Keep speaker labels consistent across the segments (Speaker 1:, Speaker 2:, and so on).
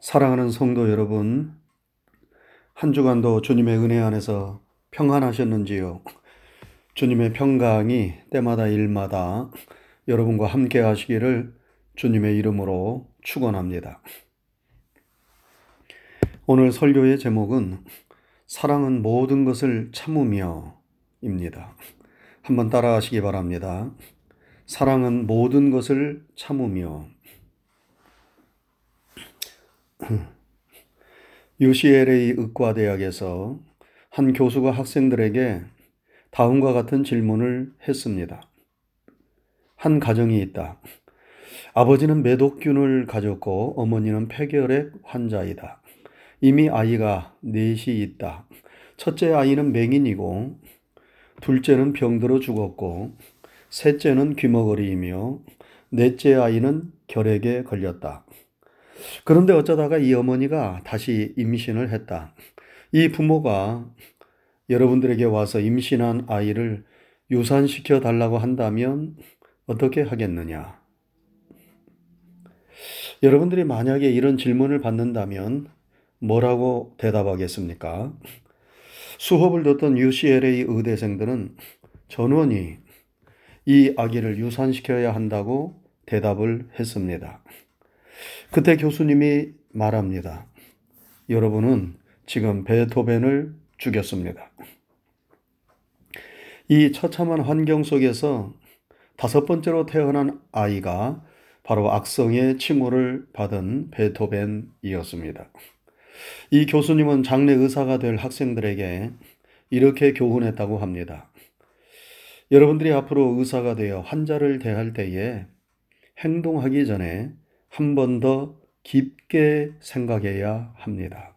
Speaker 1: 사랑하는 성도 여러분, 한 주간도 주님의 은혜 안에서 평안하셨는지요? 주님의 평강이 때마다 일마다 여러분과 함께 하시기를 주님의 이름으로 축원합니다. 오늘 설교의 제목은 사랑은 모든 것을 참으며입니다. 한번 따라하시기 바랍니다. 사랑은 모든 것을 참으며 UCLA 의과대학에서 한 교수가 학생들에게 다음과 같은 질문을 했습니다. 한 가정이 있다. 아버지는 매독균을 가졌고 어머니는 폐결핵 환자이다. 이미 아이가 넷이 있다. 첫째 아이는 맹인이고 둘째는 병들어 죽었고 셋째는 귀머거리이며 넷째 아이는 결핵에 걸렸다. 그런데 어쩌다가 이 어머니가 다시 임신을 했다. 이 부모가 여러분들에게 와서 임신한 아이를 유산시켜 달라고 한다면 어떻게 하겠느냐? 여러분들이 만약에 이런 질문을 받는다면 뭐라고 대답하겠습니까? 수업을 듣던 UCLA 의대생들은 전원이 이 아기를 유산시켜야 한다고 대답을 했습니다. 그때 교수님이 말합니다. 여러분은 지금 베토벤을 죽였습니다. 이 처참한 환경 속에서 다섯 번째로 태어난 아이가 바로 악성의 칭호를 받은 베토벤이었습니다. 이 교수님은 장례 의사가 될 학생들에게 이렇게 교훈했다고 합니다. 여러분들이 앞으로 의사가 되어 환자를 대할 때에 행동하기 전에 한 번 더 깊게 생각해야 합니다.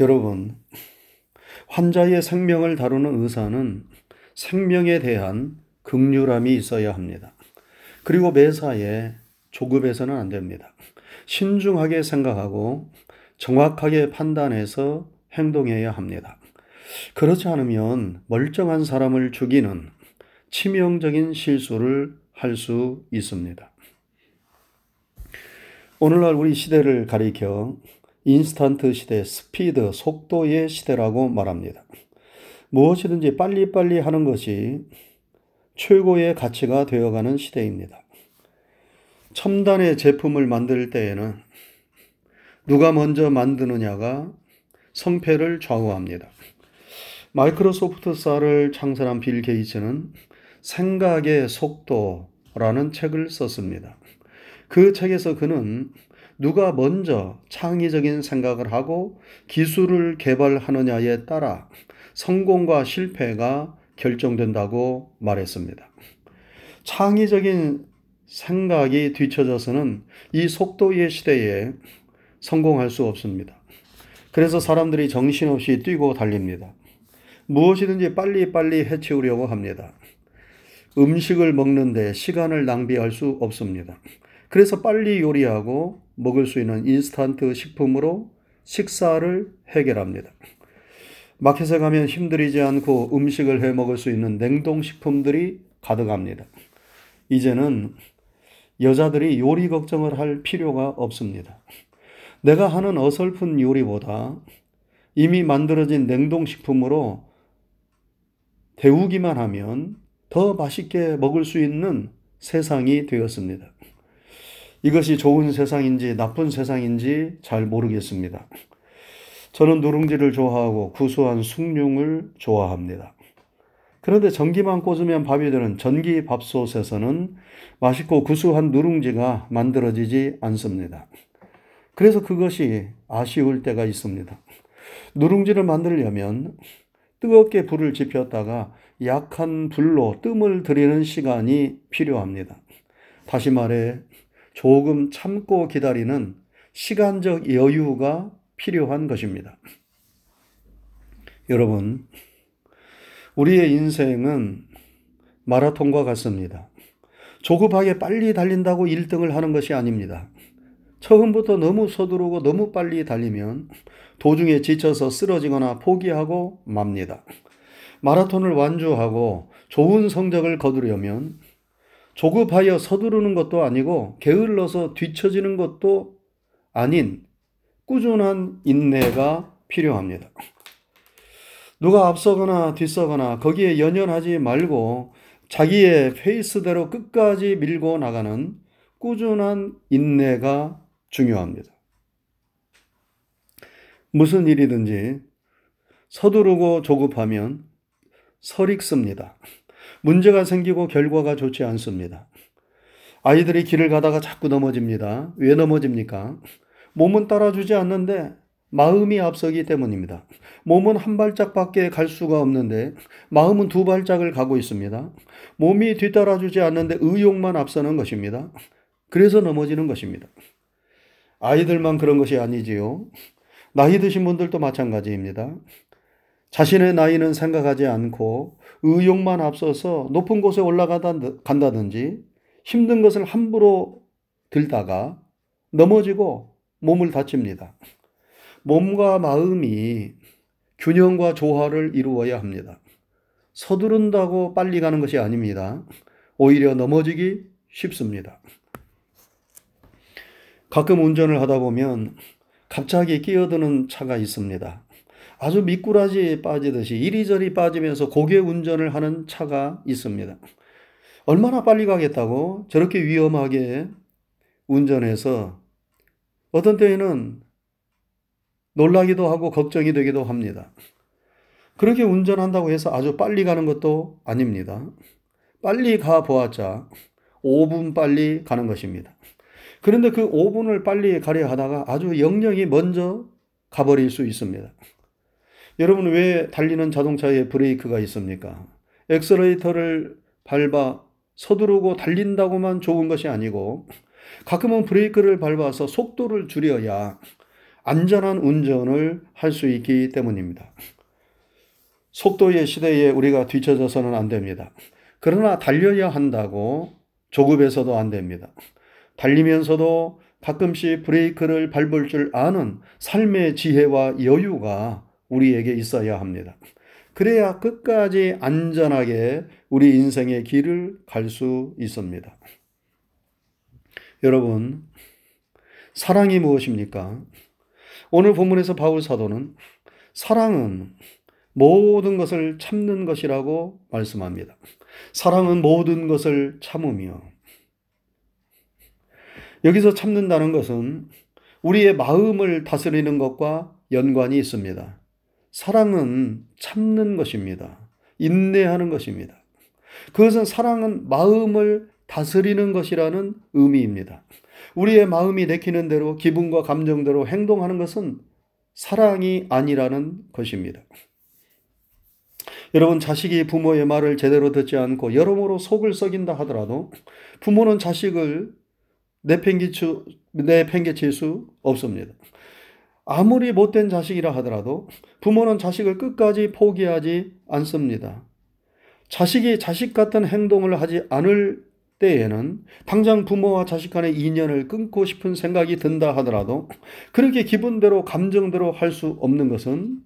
Speaker 1: 여러분, 환자의 생명을 다루는 의사는 생명에 대한 극률함이 있어야 합니다. 그리고 매사에 조급해서는 안 됩니다. 신중하게 생각하고 정확하게 판단해서 행동해야 합니다. 그렇지 않으면 멀쩡한 사람을 죽이는 치명적인 실수를 할 수 있습니다. 오늘날 우리 시대를 가리켜 인스턴트 시대, 스피드, 속도의 시대라고 말합니다. 무엇이든지 빨리빨리 하는 것이 최고의 가치가 되어가는 시대입니다. 첨단의 제품을 만들 때에는 누가 먼저 만드느냐가 성패를 좌우합니다. 마이크로소프트사를 창설한 빌 게이츠는 생각의 속도라는 책을 썼습니다. 그 책에서 그는 누가 먼저 창의적인 생각을 하고 기술을 개발하느냐에 따라 성공과 실패가 결정된다고 말했습니다. 창의적인 생각이 뒤처져서는 이 속도의 시대에 성공할 수 없습니다. 그래서 사람들이 정신없이 뛰고 달립니다. 무엇이든지 빨리빨리 해치우려고 합니다. 음식을 먹는데 시간을 낭비할 수 없습니다. 그래서 빨리 요리하고 먹을 수 있는 인스턴트 식품으로 식사를 해결합니다. 마켓에 가면 힘들이지 않고 음식을 해 먹을 수 있는 냉동식품들이 가득합니다. 이제는 여자들이 요리 걱정을 할 필요가 없습니다. 내가 하는 어설픈 요리보다 이미 만들어진 냉동식품으로 데우기만 하면 더 맛있게 먹을 수 있는 세상이 되었습니다. 이것이 좋은 세상인지 나쁜 세상인지 잘 모르겠습니다. 저는 누룽지를 좋아하고 구수한 숭늉을 좋아합니다. 그런데 전기만 꽂으면 밥이 되는 전기 밥솥에서는 맛있고 구수한 누룽지가 만들어지지 않습니다. 그래서 그것이 아쉬울 때가 있습니다. 누룽지를 만들려면 뜨겁게 불을 지폈다가 약한 불로 뜸을 들이는 시간이 필요합니다. 다시 말해 조금 참고 기다리는 시간적 여유가 필요한 것입니다. 여러분, 우리의 인생은 마라톤과 같습니다. 조급하게 빨리 달린다고 1등을 하는 것이 아닙니다. 처음부터 너무 서두르고 너무 빨리 달리면 도중에 지쳐서 쓰러지거나 포기하고 맙니다. 마라톤을 완주하고 좋은 성적을 거두려면 조급하여 서두르는 것도 아니고 게을러서 뒤처지는 것도 아닌 꾸준한 인내가 필요합니다. 누가 앞서거나 뒤서거나 거기에 연연하지 말고 자기의 페이스대로 끝까지 밀고 나가는 꾸준한 인내가 중요합니다. 무슨 일이든지 서두르고 조급하면 설익습니다. 문제가 생기고 결과가 좋지 않습니다. 아이들이 길을 가다가 자꾸 넘어집니다. 왜 넘어집니까? 몸은 따라주지 않는데 마음이 앞서기 때문입니다. 몸은 한 발짝밖에 갈 수가 없는데 마음은 두 발짝을 가고 있습니다. 몸이 뒤따라주지 않는데 의욕만 앞서는 것입니다. 그래서 넘어지는 것입니다. 아이들만 그런 것이 아니지요. 나이 드신 분들도 마찬가지입니다. 자신의 나이는 생각하지 않고 의욕만 앞서서 높은 곳에 올라간다든지 힘든 것을 함부로 들다가 넘어지고 몸을 다칩니다. 몸과 마음이 균형과 조화를 이루어야 합니다. 서두른다고 빨리 가는 것이 아닙니다. 오히려 넘어지기 쉽습니다. 가끔 운전을 하다 보면 갑자기 끼어드는 차가 있습니다. 아주 미꾸라지 빠지듯이 이리저리 빠지면서 고개 운전을 하는 차가 있습니다. 얼마나 빨리 가겠다고 저렇게 위험하게 운전해서 어떤 때에는 놀라기도 하고 걱정이 되기도 합니다. 그렇게 운전한다고 해서 아주 빨리 가는 것도 아닙니다. 빨리 가 보았자 5분 빨리 가는 것입니다. 그런데 그 5분을 빨리 가려 하다가 아주 영영이 먼저 가버릴 수 있습니다. 여러분 왜 달리는 자동차에 브레이크가 있습니까? 엑셀레이터를 밟아 서두르고 달린다고만 좋은 것이 아니고 가끔은 브레이크를 밟아서 속도를 줄여야 안전한 운전을 할 수 있기 때문입니다. 속도의 시대에 우리가 뒤처져서는 안 됩니다. 그러나 달려야 한다고 조급해서도 안 됩니다. 달리면서도 가끔씩 브레이크를 밟을 줄 아는 삶의 지혜와 여유가 우리에게 있어야 합니다. 그래야 끝까지 안전하게 우리 인생의 길을 갈 수 있습니다. 여러분, 사랑이 무엇입니까? 오늘 본문에서 바울 사도는 사랑은 모든 것을 참는 것이라고 말씀합니다. 사랑은 모든 것을 참으며 여기서 참는다는 것은 우리의 마음을 다스리는 것과 연관이 있습니다. 사랑은 참는 것입니다. 인내하는 것입니다. 그것은 사랑은 마음을 다스리는 것이라는 의미입니다. 우리의 마음이 내키는 대로 기분과 감정대로 행동하는 것은 사랑이 아니라는 것입니다. 여러분, 자식이 부모의 말을 제대로 듣지 않고 여러모로 속을 썩인다 하더라도 부모는 자식을 내팽개칠 수 없습니다. 아무리 못된 자식이라 하더라도 부모는 자식을 끝까지 포기하지 않습니다. 자식이 자식 같은 행동을 하지 않을 때에는 당장 부모와 자식 간의 인연을 끊고 싶은 생각이 든다 하더라도 그렇게 기분대로 감정대로 할 수 없는 것은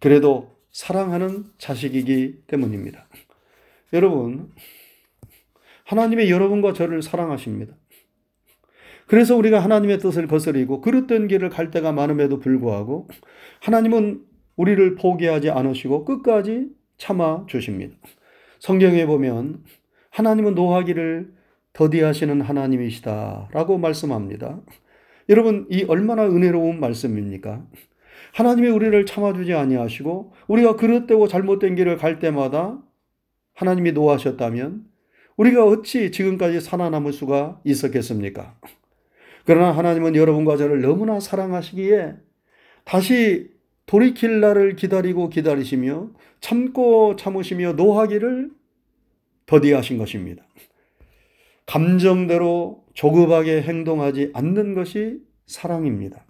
Speaker 1: 그래도 사랑하는 자식이기 때문입니다. 여러분, 하나님의 여러분과 저를 사랑하십니다. 그래서 우리가 하나님의 뜻을 거스리고 그릇된 길을 갈 때가 많음에도 불구하고 하나님은 우리를 포기하지 않으시고 끝까지 참아 주십니다. 성경에 보면 하나님은 노하기를 더디하시는 하나님이시다라고 말씀합니다. 여러분 이 얼마나 은혜로운 말씀입니까? 하나님이 우리를 참아주지 아니하시고 우리가 그릇되고 잘못된 길을 갈 때마다 하나님이 노하셨다면 우리가 어찌 지금까지 살아남을 수가 있었겠습니까? 그러나 하나님은 여러분과 저를 너무나 사랑하시기에 다시 돌이킬 날을 기다리고 기다리시며 참고 참으시며 노하기를 더디하신 것입니다. 감정대로 조급하게 행동하지 않는 것이 사랑입니다.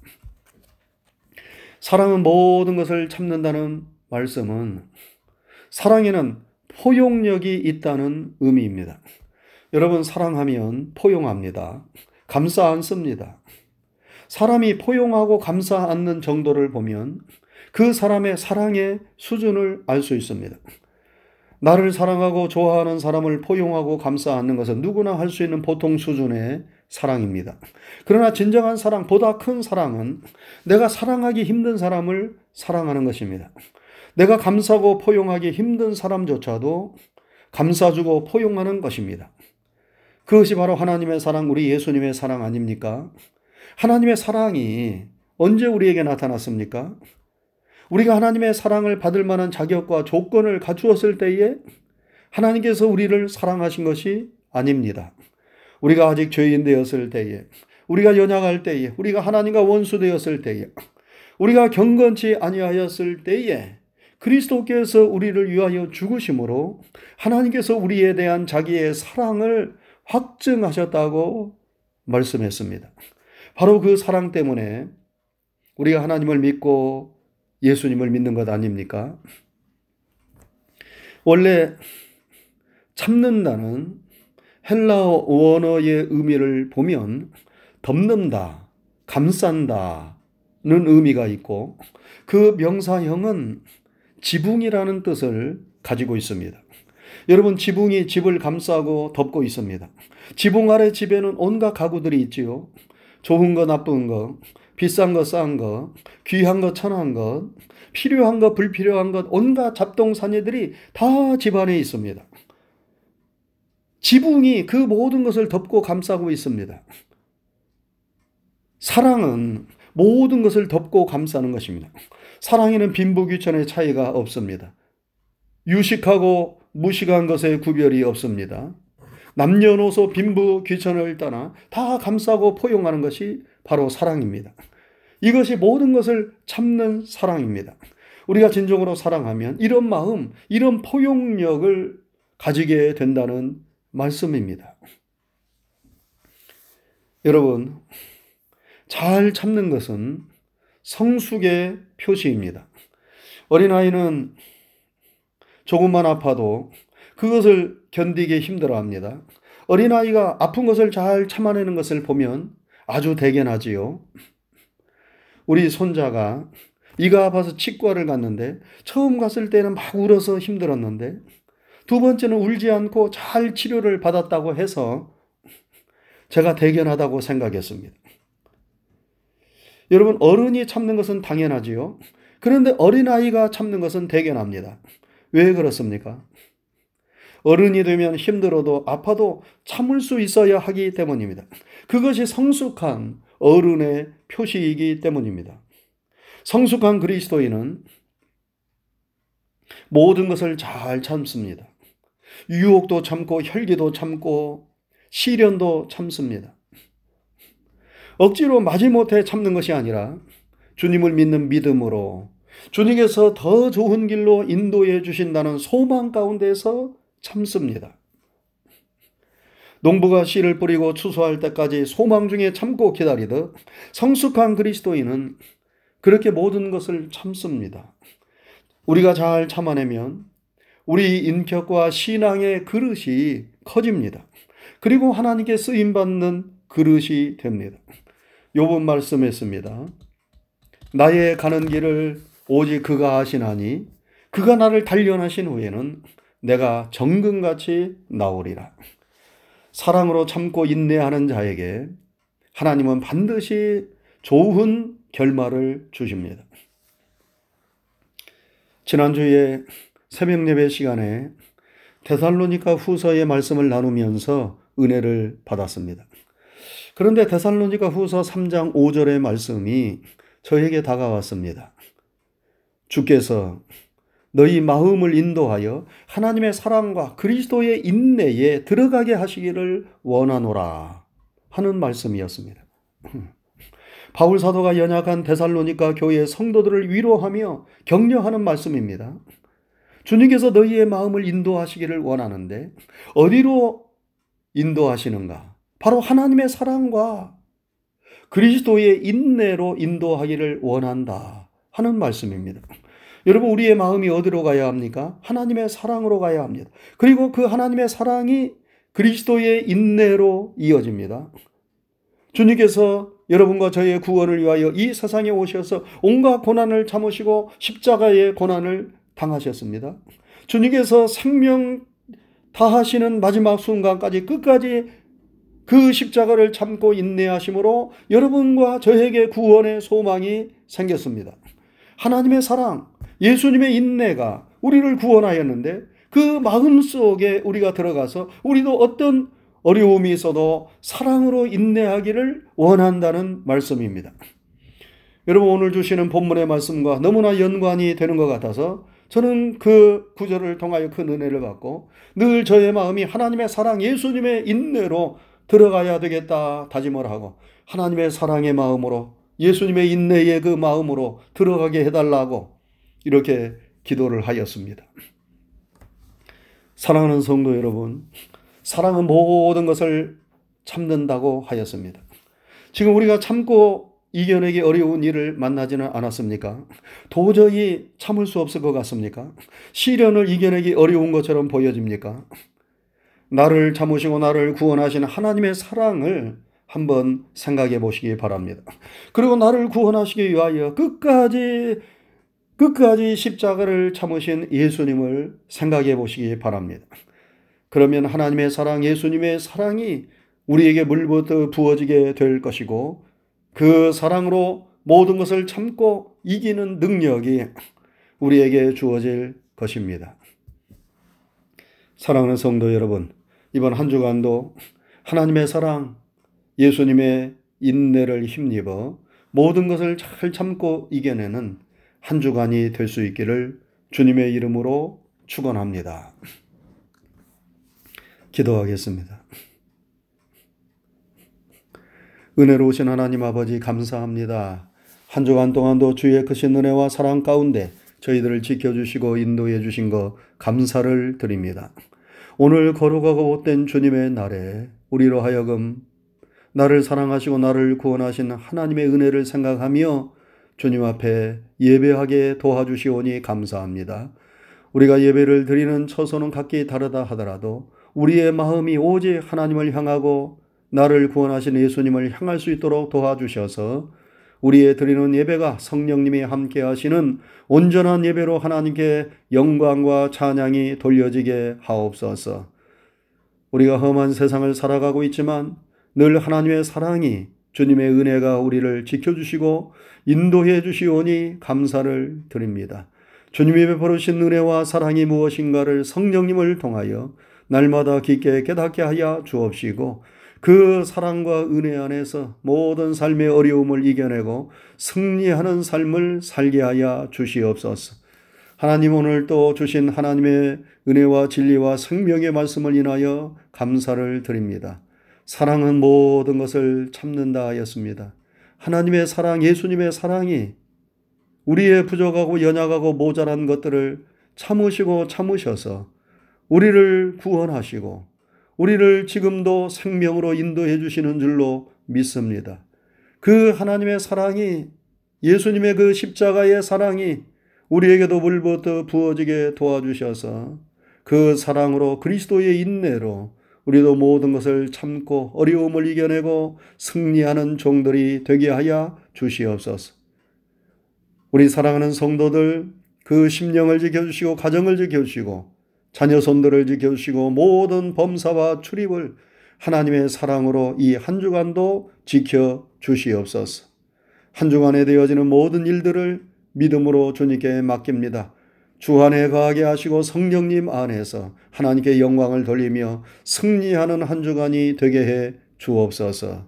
Speaker 1: 사랑은 모든 것을 참는다는 말씀은 사랑에는 포용력이 있다는 의미입니다. 여러분, 사랑하면 포용합니다. 감싸 안습니다. 사람이 포용하고 감싸 안는 정도를 보면 그 사람의 사랑의 수준을 알 수 있습니다. 나를 사랑하고 좋아하는 사람을 포용하고 감싸 안는 것은 누구나 할 수 있는 보통 수준의 사랑입니다. 그러나 진정한 사랑, 보다 큰 사랑은 내가 사랑하기 힘든 사람을 사랑하는 것입니다. 내가 감싸고 포용하기 힘든 사람조차도 감싸주고 포용하는 것입니다. 그것이 바로 하나님의 사랑, 우리 예수님의 사랑 아닙니까? 하나님의 사랑이 언제 우리에게 나타났습니까? 우리가 하나님의 사랑을 받을 만한 자격과 조건을 갖추었을 때에 하나님께서 우리를 사랑하신 것이 아닙니다. 우리가 아직 죄인 되었을 때에, 우리가 연약할 때에, 우리가 하나님과 원수 되었을 때에, 우리가 경건치 아니하였을 때에 그리스도께서 우리를 위하여 죽으심으로 하나님께서 우리에 대한 자기의 사랑을 확증하셨다고 말씀했습니다. 바로 그 사랑 때문에 우리가 하나님을 믿고 예수님을 믿는 것 아닙니까? 원래 참는다는 헬라 원어의 의미를 보면 덮는다, 감싼다는 의미가 있고 그 명사형은 지붕이라는 뜻을 가지고 있습니다. 여러분 지붕이 집을 감싸고 덮고 있습니다. 지붕 아래 집에는 온갖 가구들이 있지요. 좋은 거 나쁜 거, 비싼 거 싼 거, 귀한 거 천한 것, 필요한 거 불필요한 것 온갖 잡동사니들이 다 집안에 있습니다. 지붕이 그 모든 것을 덮고 감싸고 있습니다. 사랑은 모든 것을 덮고 감싸는 것입니다. 사랑에는 빈부귀천의 차이가 없습니다. 유식하고 무식한 것의 구별이 없습니다. 남녀노소 빈부 귀천을 떠나 다 감싸고 포용하는 것이 바로 사랑입니다. 이것이 모든 것을 참는 사랑입니다. 우리가 진정으로 사랑하면 이런 마음, 이런 포용력을 가지게 된다는 말씀입니다. 여러분, 잘 참는 것은 성숙의 표시입니다. 어린아이는 조금만 아파도 그것을 견디기 힘들어 합니다. 어린아이가 아픈 것을 잘 참아내는 것을 보면 아주 대견하지요. 우리 손자가 이가 아파서 치과를 갔는데 처음 갔을 때는 막 울어서 힘들었는데 두 번째는 울지 않고 잘 치료를 받았다고 해서 제가 대견하다고 생각했습니다. 여러분, 어른이 참는 것은 당연하지요. 그런데 어린아이가 참는 것은 대견합니다. 왜 그렇습니까? 어른이 되면 힘들어도 아파도 참을 수 있어야 하기 때문입니다. 그것이 성숙한 어른의 표시이기 때문입니다. 성숙한 그리스도인은 모든 것을 잘 참습니다. 유혹도 참고 혈기도 참고 시련도 참습니다. 억지로 마지못해 참는 것이 아니라 주님을 믿는 믿음으로 주님께서 더 좋은 길로 인도해 주신다는 소망 가운데서 참습니다. 농부가 씨를 뿌리고 추수할 때까지 소망 중에 참고 기다리듯 성숙한 그리스도인은 그렇게 모든 것을 참습니다. 우리가 잘 참아내면 우리 인격과 신앙의 그릇이 커집니다. 그리고 하나님께 쓰임 받는 그릇이 됩니다. 요번 말씀했습니다. 나의 가는 길을 오직 그가 하시나니 그가 나를 단련하신 후에는 내가 정금같이 나오리라. 사랑으로 참고 인내하는 자에게 하나님은 반드시 좋은 결말을 주십니다. 지난주에 새벽 예배 시간에 데살로니카 후서의 말씀을 나누면서 은혜를 받았습니다. 그런데 데살로니가 후서 3장 5절의 말씀이 저에게 다가왔습니다. 주께서 너희 마음을 인도하여 하나님의 사랑과 그리스도의 인내에 들어가게 하시기를 원하노라 하는 말씀이었습니다. 바울 사도가 연약한 데살로니가 교회 성도들을 위로하며 격려하는 말씀입니다. 주님께서 너희의 마음을 인도하시기를 원하는데 어디로 인도하시는가? 바로 하나님의 사랑과 그리스도의 인내로 인도하기를 원한다 하는 말씀입니다. 여러분, 우리의 마음이 어디로 가야 합니까? 하나님의 사랑으로 가야 합니다. 그리고 그 하나님의 사랑이 그리스도의 인내로 이어집니다. 주님께서 여러분과 저의 구원을 위하여 이 세상에 오셔서 온갖 고난을 참으시고 십자가의 고난을 당하셨습니다. 주님께서 생명 다하시는 마지막 순간까지 끝까지 그 십자가를 참고 인내하심으로 여러분과 저에게 구원의 소망이 생겼습니다. 하나님의 사랑, 예수님의 인내가 우리를 구원하였는데 그 마음 속에 우리가 들어가서 우리도 어떤 어려움이 있어도 사랑으로 인내하기를 원한다는 말씀입니다. 여러분 오늘 주시는 본문의 말씀과 너무나 연관이 되는 것 같아서 저는 그 구절을 통하여 큰 은혜를 받고 늘 저의 마음이 하나님의 사랑 예수님의 인내로 들어가야 되겠다 다짐을 하고 하나님의 사랑의 마음으로 예수님의 인내의 그 마음으로 들어가게 해달라고 이렇게 기도를 하였습니다. 사랑하는 성도 여러분, 사랑은 모든 것을 참는다고 하였습니다. 지금 우리가 참고 이겨내기 어려운 일을 만나지는 않았습니까? 도저히 참을 수 없을 것 같습니까? 시련을 이겨내기 어려운 것처럼 보여집니까? 나를 참으시고 나를 구원하신 하나님의 사랑을 한번 생각해 보시기 바랍니다. 그리고 나를 구원하시기 위하여 끝까지 끝까지 십자가를 참으신 예수님을 생각해 보시기 바랍니다. 그러면 하나님의 사랑, 예수님의 사랑이 우리에게 물부터 부어지게 될 것이고 그 사랑으로 모든 것을 참고 이기는 능력이 우리에게 주어질 것입니다. 사랑하는 성도 여러분, 이번 한 주간도 하나님의 사랑, 예수님의 인내를 힘입어 모든 것을 잘 참고 이겨내는 한 주간이 될 수 있기를 주님의 이름으로 축원합니다. 기도하겠습니다. 은혜로우신 하나님 아버지 감사합니다. 한 주간 동안도 주의 크신 은혜와 사랑 가운데 저희들을 지켜주시고 인도해 주신 것 감사를 드립니다. 오늘 거룩하고 못된 주님의 날에 우리로 하여금 나를 사랑하시고 나를 구원하신 하나님의 은혜를 생각하며 주님 앞에 예배하게 도와주시오니 감사합니다. 우리가 예배를 드리는 처소는 각기 다르다 하더라도 우리의 마음이 오직 하나님을 향하고 나를 구원하신 예수님을 향할 수 있도록 도와주셔서 우리의 드리는 예배가 성령님이 함께 하시는 온전한 예배로 하나님께 영광과 찬양이 돌려지게 하옵소서. 우리가 험한 세상을 살아가고 있지만 늘 하나님의 사랑이 주님의 은혜가 우리를 지켜주시고 인도해 주시오니 감사를 드립니다. 주님이 베푸신 은혜와 사랑이 무엇인가를 성령님을 통하여 날마다 깊게 깨닫게 하여 주옵시고 그 사랑과 은혜 안에서 모든 삶의 어려움을 이겨내고 승리하는 삶을 살게 하여 주시옵소서. 하나님 오늘 또 주신 하나님의 은혜와 진리와 생명의 말씀을 인하여 감사를 드립니다. 사랑은 모든 것을 참는다 하였습니다. 하나님의 사랑, 예수님의 사랑이 우리의 부족하고 연약하고 모자란 것들을 참으시고 참으셔서 우리를 구원하시고 우리를 지금도 생명으로 인도해 주시는 줄로 믿습니다. 그 하나님의 사랑이 예수님의 그 십자가의 사랑이 우리에게도 물부터 부어지게 도와주셔서 그 사랑으로 그리스도의 인내로 우리도 모든 것을 참고 어려움을 이겨내고 승리하는 종들이 되게 하여 주시옵소서. 우리 사랑하는 성도들 그 심령을 지켜주시고 가정을 지켜주시고 자녀 손들을 지켜주시고 모든 범사와 출입을 하나님의 사랑으로 이 한 주간도 지켜 주시옵소서. 한 주간에 되어지는 모든 일들을 믿음으로 주님께 맡깁니다. 주 안에 거하게 하시고 성령님 안에서 하나님께 영광을 돌리며 승리하는 한 주간이 되게 해 주옵소서.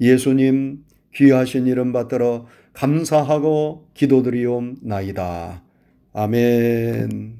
Speaker 1: 예수님 귀하신 이름 받들어 감사하고 기도드리옵나이다. 아멘.